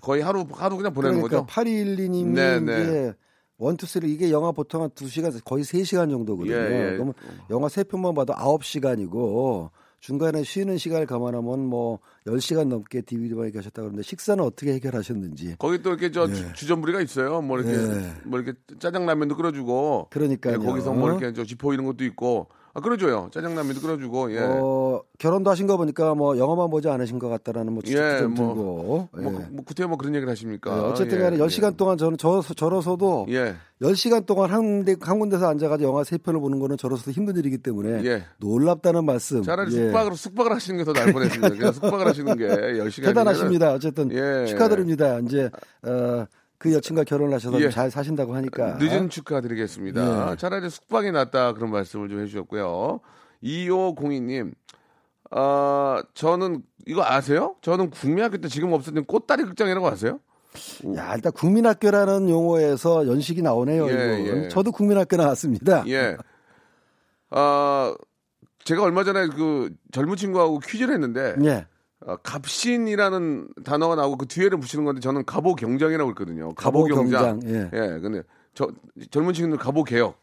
거의 하루, 하루 그냥 보내는 그러니까 거죠. 8212님이 네, 네. 원투쓰리 이게 영화 보통 한 2시간 거의 3시간 정도거든요. 예, 예. 그러면 영화 3편만 봐도 9시간이고 중간에 쉬는 시간을 감안하면 뭐 10시간 넘게 DVD방에 가셨다 그러는데 식사는 어떻게 해결하셨는지. 거기 또 이렇게 저 주- 주전부리가 있어요. 뭐 이렇게 예. 뭐 이렇게 짜장라면도 끓여주고. 그러니까요. 예, 거기서 뭐 이렇게 저 지포 이런 것도 있고. 아 끓여줘요. 짜장라면도 끓여주고. 예. 어, 결혼도 하신 거 보니까 뭐 영화만 보지 않으신 것 같다라는 뭐 추측도 예, 좀 뭐, 들고. 예. 뭐, 뭐 구태 뭐 그런 얘기를 하십니까? 예, 어쨌든 예, 간에 예. 10시간 동안 저는 저, 저러서도 예. 10시간 동안 한, 데, 한 군데서 앉아가지고 영화 3편을 보는 거는 저로서도 힘든 일이기 때문에 예. 놀랍다는 말씀. 차라리 예. 숙박으로 숙박을 하시는 게 더 나을 뻔했습니다. 그냥 숙박을 하시는 게 10시간 대단하십니다. 어쨌든 예. 축하드립니다. 이제 어, 그 여친과 결혼을 하셔서 예. 잘 사신다고 하니까 늦은 축하드리겠습니다. 예. 차라리 숙박이 낫다 그런 말씀을 좀 해주셨고요. 2502님, 아 저는 이거 아세요? 저는 국민학교 때 지금 없어진 꽃다리 극장이라고 아세요? 야 일단 국민학교라는 용어에서 연식이 나오네요. 예. 예. 저도 국민학교 나왔습니다. 예. 아 제가 얼마 전에 그 젊은 친구하고 퀴즈를 했는데 예. 어, 갑신이라는 단어가 나오고 그 뒤에를 붙이는 건데 저는 갑오 경장이라고 했거든요. 갑오 경장. 예. 예. 근데 저 젊은 친구는 갑오 개혁.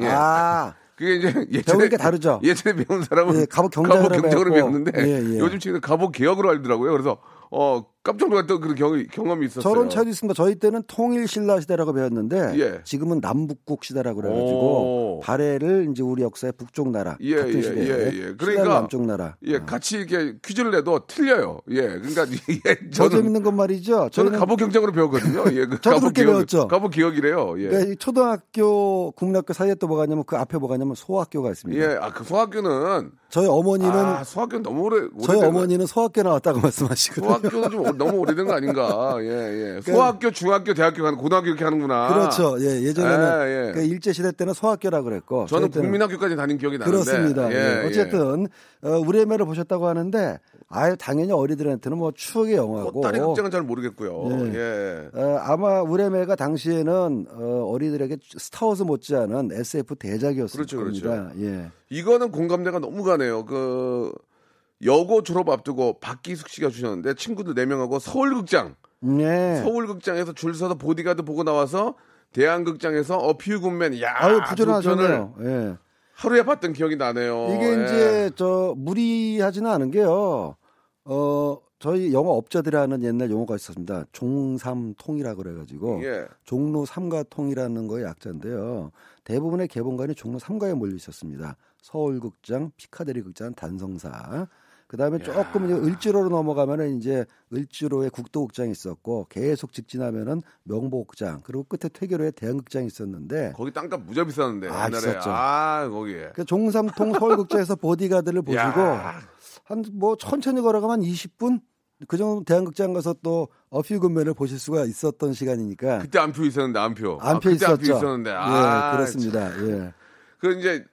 예. 아 그게 이제 예전에 배우니까 다르죠. 예전에 배운 사람은 예, 갑오 경장으로 경으로. 배웠는데 예, 예. 요즘 친구는 갑오 개혁으로 알더라고요. 그래서 어 깜짝 놀랐던 그런 경, 경험이 있었어요. 저런 차도 있습니다. 저희 때는 통일 신라 시대라고 배웠는데 예. 지금은 남북국 시대라고 오. 그래가지고 발해를 이제 우리 역사의 북쪽 나라 예, 같은 예, 시대에 예, 예. 그러니까 남쪽 나라. 예, 어. 같이 이렇게 퀴즈를 내도 틀려요. 예, 그러니까 예, 더 저는 재밌는 건 말이죠. 저는 갑오 경장으로 배웠거든요. 예, 그 저도 그렇게 기억- 배웠죠. 갑오 기억이래요. 예. 그러니까 이 초등학교, 국민학교 사이에 또 뭐가 있냐면 그 앞에 뭐가 있냐면 소학교가 있습니다. 예, 아, 그 소학교는 저희 어머니는 아, 소학교는 너무 오래 저희 오래된 어머니는 소학교 나왔다고 말씀하시거든요. 소학교는 좀 오- 너무 오래된 거 아닌가? 예, 예. 소학교, 중학교, 대학교 가는 고등학교 이렇게 하는구나. 그렇죠. 예, 예전에는 예, 예. 그 일제 시대 때는 소학교라고 그랬고 저는 국민학교까지 다닌 기억이 나는데. 그렇습니다. 예, 예, 어쨌든 어, 우리의 매를 보셨다고 하는데 아유 당연히 어리들한테는 뭐 추억의 예. 영화고 꽃다리 극장은 잘 모르겠고요. 예. 예. 어, 아마 우레메가 당시에는 어, 어리들에게 스타워즈 못지않은 SF 대작이었을 그렇죠, 겁니다. 예. 이거는 공감대가 너무 가네요. 그 여고 졸업 앞두고 박기숙 씨가 주셨는데 친구들 4명하고 서울극장, 네. 서울극장에서 줄 서서 보디가드 보고 나와서 대한극장에서 어퓨 굿맨, 야, 아유 부전하셨네요. 예. 하루에 봤던 기억이 나네요. 이게 예. 이제 저 무리하지는 않은 게요. 어 저희 영어 업자들이 하는 옛날 용어가 있었습니다. 종삼통이라 그래가지고 예. 종로 삼가통이라는 거의 약자인데요. 대부분의 개봉관이 종로 삼가에 몰려 있었습니다. 서울극장, 피카데리 극장, 단성사. 그다음에 조금 이제 을지로로 넘어가면은 이제 을지로에 국도극장이 있었고 계속 직진하면은 명보극장 그리고 끝에 퇴계로에 대한극장이 있었는데 거기 땅값 무자 비쌌는데 아, 옛날에 있었죠. 아 거기에 그 종삼통 서울극장에서 보디가드를 보시고 야. 한뭐 천천히 걸어가면 한 20분 그 정도 대한극장 가서 또 어필 군면을 보실 수가 있었던 시간이니까 그때 안표 있었는데 안표 아, 안표 그때 있었죠. 안표 있었는데 아 예, 그렇습니다. 예. 그 이제 그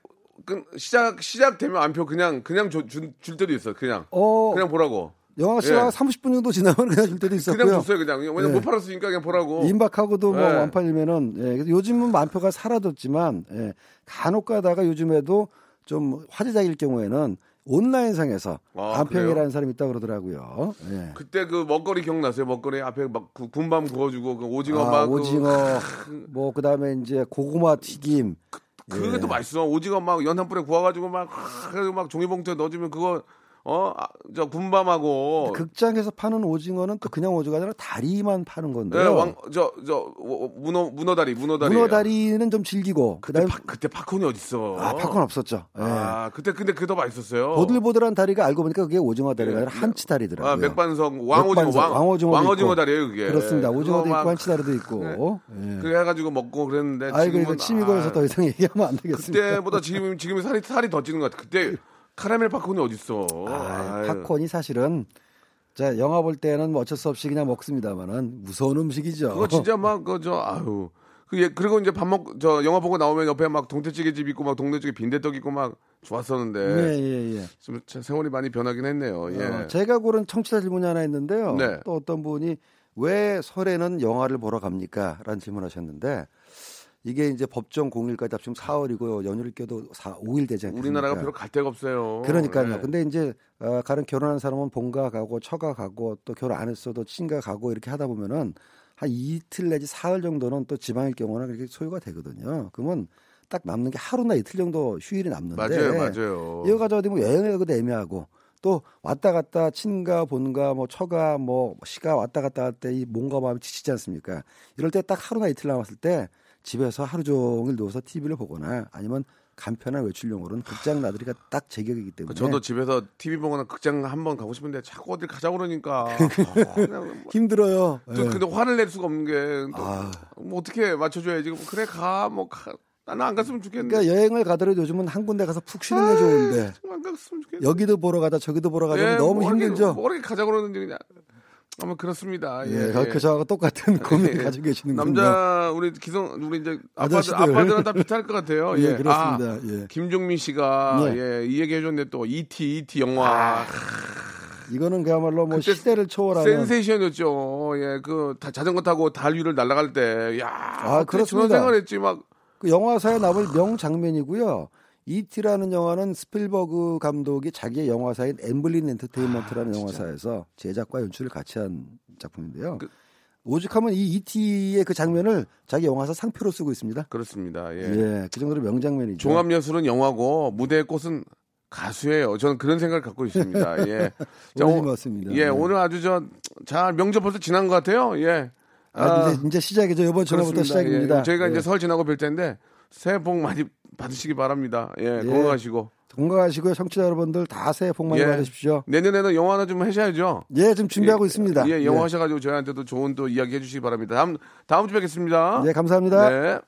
시작 시작되면 안표 그냥 그냥 줘- 줄, 줄 때도 있어 그냥 어, 그냥 보라고 영화 시간 예. 30분 정도 지나면 그냥 줄 때도 있었고요. 그냥 줬어요 그냥 왜냐면 예. 못 팔았으니까 그냥 보라고 임박하고도 뭐 예. 완판이면은 예, 그래서 요즘은 만표가 사라졌지만 예, 간혹 가다가 요즘에도 좀 화제작일 경우에는 온라인상에서 아, 안평이라는? 사람이 있다고 그러더라고요. 예. 그때 그 먹거리 기억나세요 먹거리 앞에 막 구- 군밤 구워주고 그 오징어 아, 막 그- 오징어 뭐 그다음에 이제 고구마 튀김 그 게 예. 또 맛있어 오징어 막 연탄불에 구워가지고 막 막 종이봉투에 넣어주면 그거 어, 아, 저 군밤하고 극장에서 파는 오징어는 또 그냥 오징어가 아니라 다리만 파는 예, 건데요. 왕, 저, 저, 어, 문어, 문어 다리, 문어 다리. 문어 다리는 좀 질기고 그때, 그다음에 파, 그때 팝콘이 어딨어. 아 팝콘 없었죠. 예. 아, 그때, 근데 그게 더 맛있었어요. 보들보들한 다리가 알고 보니까 그게 오징어 다리가 아니라 예. 한치 다리더라고요. 아, 맥반석, 왕오징어, 왕, 왕오징어 있고. 다리에요, 그게. 그렇습니다. 오징어도 막 있고 한치 다리도 있고. 예. 그래 해 가지고 먹고 그랬는데. 아이고 지금은, 이거 침이 고여서 아, 더 이상 얘기하면 안 되겠습니다. 그때보다 지금, 지금 살이, 살이 더 찌는 것 같아. 그때 카라멜 팝콘이 어딨어. 아. 팝콘이 사실은 자 영화 볼 때는 뭐 어쩔 수 없이 그냥 먹습니다만은 무서운 음식이죠. 그거 진짜 막, 그, 저, 아유. 그, 예, 그리고 이제 밥 먹, 저, 영화 보고 나오면 옆에 막 동태찌개 집 있고 막 동네찌개 빈대떡 있고 막 좋았었는데. 예, 예, 예. 좀참 세월이 많이 변하긴 했네요. 예. 어, 제가 고른 청취자 질문이 하나 있는데요. 네. 또 어떤 분이 왜 설에는 영화를 보러 갑니까? 라는 질문하셨는데 이게 이제 법정 공일까지 합치면 4월이고요. 연휴를 껴도 4, 5일 되지 않습니까? 우리나라가 별로 갈 데가 없어요. 그러니까요. 예. 근데 이제 어, 가령 결혼한 사람은 본가 가고 처가 가고 또 결혼 안 했어도 친가 가고 이렇게 하다 보면은 한 이틀 내지 사흘 정도는 또 지방일 경우는 그렇게 소요가 되거든요. 그러면 딱 남는 게 하루나 이틀 정도 휴일이 남는데 맞아요, 맞아요. 이거 가지고 어디 뭐 여행을 가도 애매하고 또 왔다 갔다 친가 본가 뭐 처가 뭐 시가 왔다 갔다 할 때 이 몸과 마음이 지치지 않습니까? 이럴 때 딱 하루나 이틀 남았을 때 집에서 하루 종일 누워서 TV를 보거나 아니면 간편한 외출용으로는 극장 나들이가 딱 제격이기 때문에 저도 집에서 TV 보거나 극장 한번 가고 싶은데 자꾸 어딜 가자고 그러니까. 아, 뭐- 힘들어요. 또 예. 근데 화를 낼 수가 없는 게, 또 아. 뭐 어떻게 맞춰줘야지. 그래, 가, 뭐, 가. 나는 안 갔으면 좋겠는데. 그러니까 여행을 가더라도 요즘은 한 군데 가서 푹 쉬는 게 좋은데 좋겠는데. 여기도 보러 가다 저기도 보러 가면 예, 너무 뭐 힘들죠. 뭐 이렇게 가자고 그러는지 그냥. 아마 그렇습니다. 예, 예. 그 저하고 똑같은 고민을 예. 가지고 계시는군요. 남자 우리 기성 우리 이제 아빠들. 아빠들은 다 비슷할 것 같아요. 예, 예, 그렇습니다. 아, 예. 김종민 씨가 예. 예, 이 얘기 해줬는데 또 E.T. E.T. 영화 이거는 그야말로 뭐 시대를 초월하는 센세이션이었죠. 예, 그 다- 자전거 타고 달 위를 날아갈 때, 야, 아, 그렇습니다. 저런 생각했지 막. 그 영화사에 남을 명장면이고요. 이티라는 영화는 스필버그 감독이 자기의 영화사인 엠블린 엔터테인먼트라는 영화사에서 제작과 연출을 같이 한 작품인데요. 그- 오죽하면 이 이티의 그 장면을 자기 영화사 상표로 쓰고 있습니다. 그렇습니다. 예. 예, 그 정도로 명장면이죠. 종합예술은 영화고 무대의 꽃은 가수예요. 저는 그런 생각을 갖고 있습니다. 예. 자, 오늘 오- 맞습니다. 예, 네. 오늘 아주 저, 잘 명절 벌써 지난 것 같아요. 예. 아, 이제, 이제 시작이죠. 이번 그렇습니다. 시작입니다. 예, 저희가 예. 이제 설 지나고 뵐 텐데 새해 복 많이 받으시기 바랍니다. 예, 건강하시고. 건강하시고요. 청취자 여러분들 다 새해 복 많이 예. 받으십시오. 내년에는 영화 하나 좀 하셔야죠. 예, 지금 준비하고 있습니다. 예, 영화 하셔가지고 저희한테도 좋은 또 이야기 해주시기 바랍니다. 다음 다음 주 뵙겠습니다. 네, 감사합니다. 네.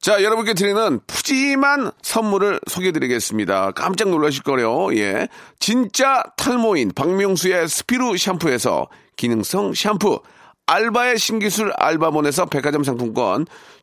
자, 여러분께 드리는 푸짐한 선물을 소개해드리겠습니다. 깜짝 놀라실 거래요. 예. 진짜 탈모인 박명수의 스피루 샴푸에서 기능성 샴푸. 알바의 신기술 알바몬에서 백화점 상품권,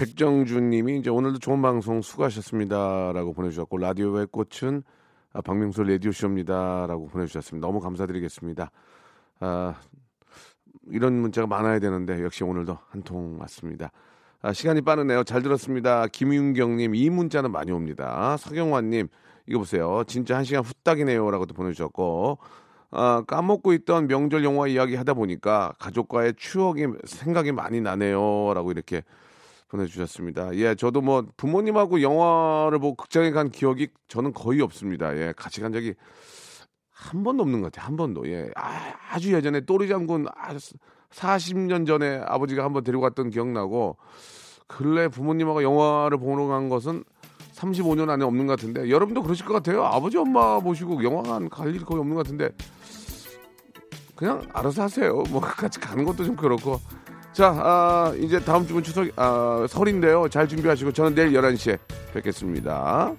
백정주님이 이제 오늘도 좋은 방송 수고하셨습니다라고 보내주셨고 라디오의 꽃은 아, 박명수 라디오 쇼입니다라고 보내주셨습니다. 너무 감사드리겠습니다. 아, 이런 문자가 많아야 되는데 역시 오늘도 한 통 왔습니다. 아, 시간이 빠르네요. 잘 들었습니다. 김윤경님 이 문자는 많이 옵니다. 서경환님 이거 보세요. 진짜 한 시간 후딱이네요라고 도 보내주셨고 아, 까먹고 있던 명절 영화 이야기 하다 보니까 가족과의 추억이 생각이 많이 나네요라고 이렇게 보내주셨습니다. 예, 저도 뭐 부모님하고 영화를 보고 극장에 간 기억이 저는 거의 없습니다. 예, 같이 간 적이 한 번도 없는 것 같아요. 한 번도. 예, 아, 주 예전에 또리 장군 아, 40년 전에 아버지가 한번 데리고 갔던 기억나고 근래 부모님하고 영화를 보러 간 것은 35년 안에 없는 것 같은데 여러분도 그러실 것 같아요. 아버지 엄마 모시고 영화관 갈 일이 거의 없는 것 같은데 그냥 알아서 하세요. 뭐 같이 가는 것도 좀 그렇고 자, 아, 이제 다음 주면 추석, 아, 설인데요. 잘 준비하시고 저는 내일 11시에 뵙겠습니다.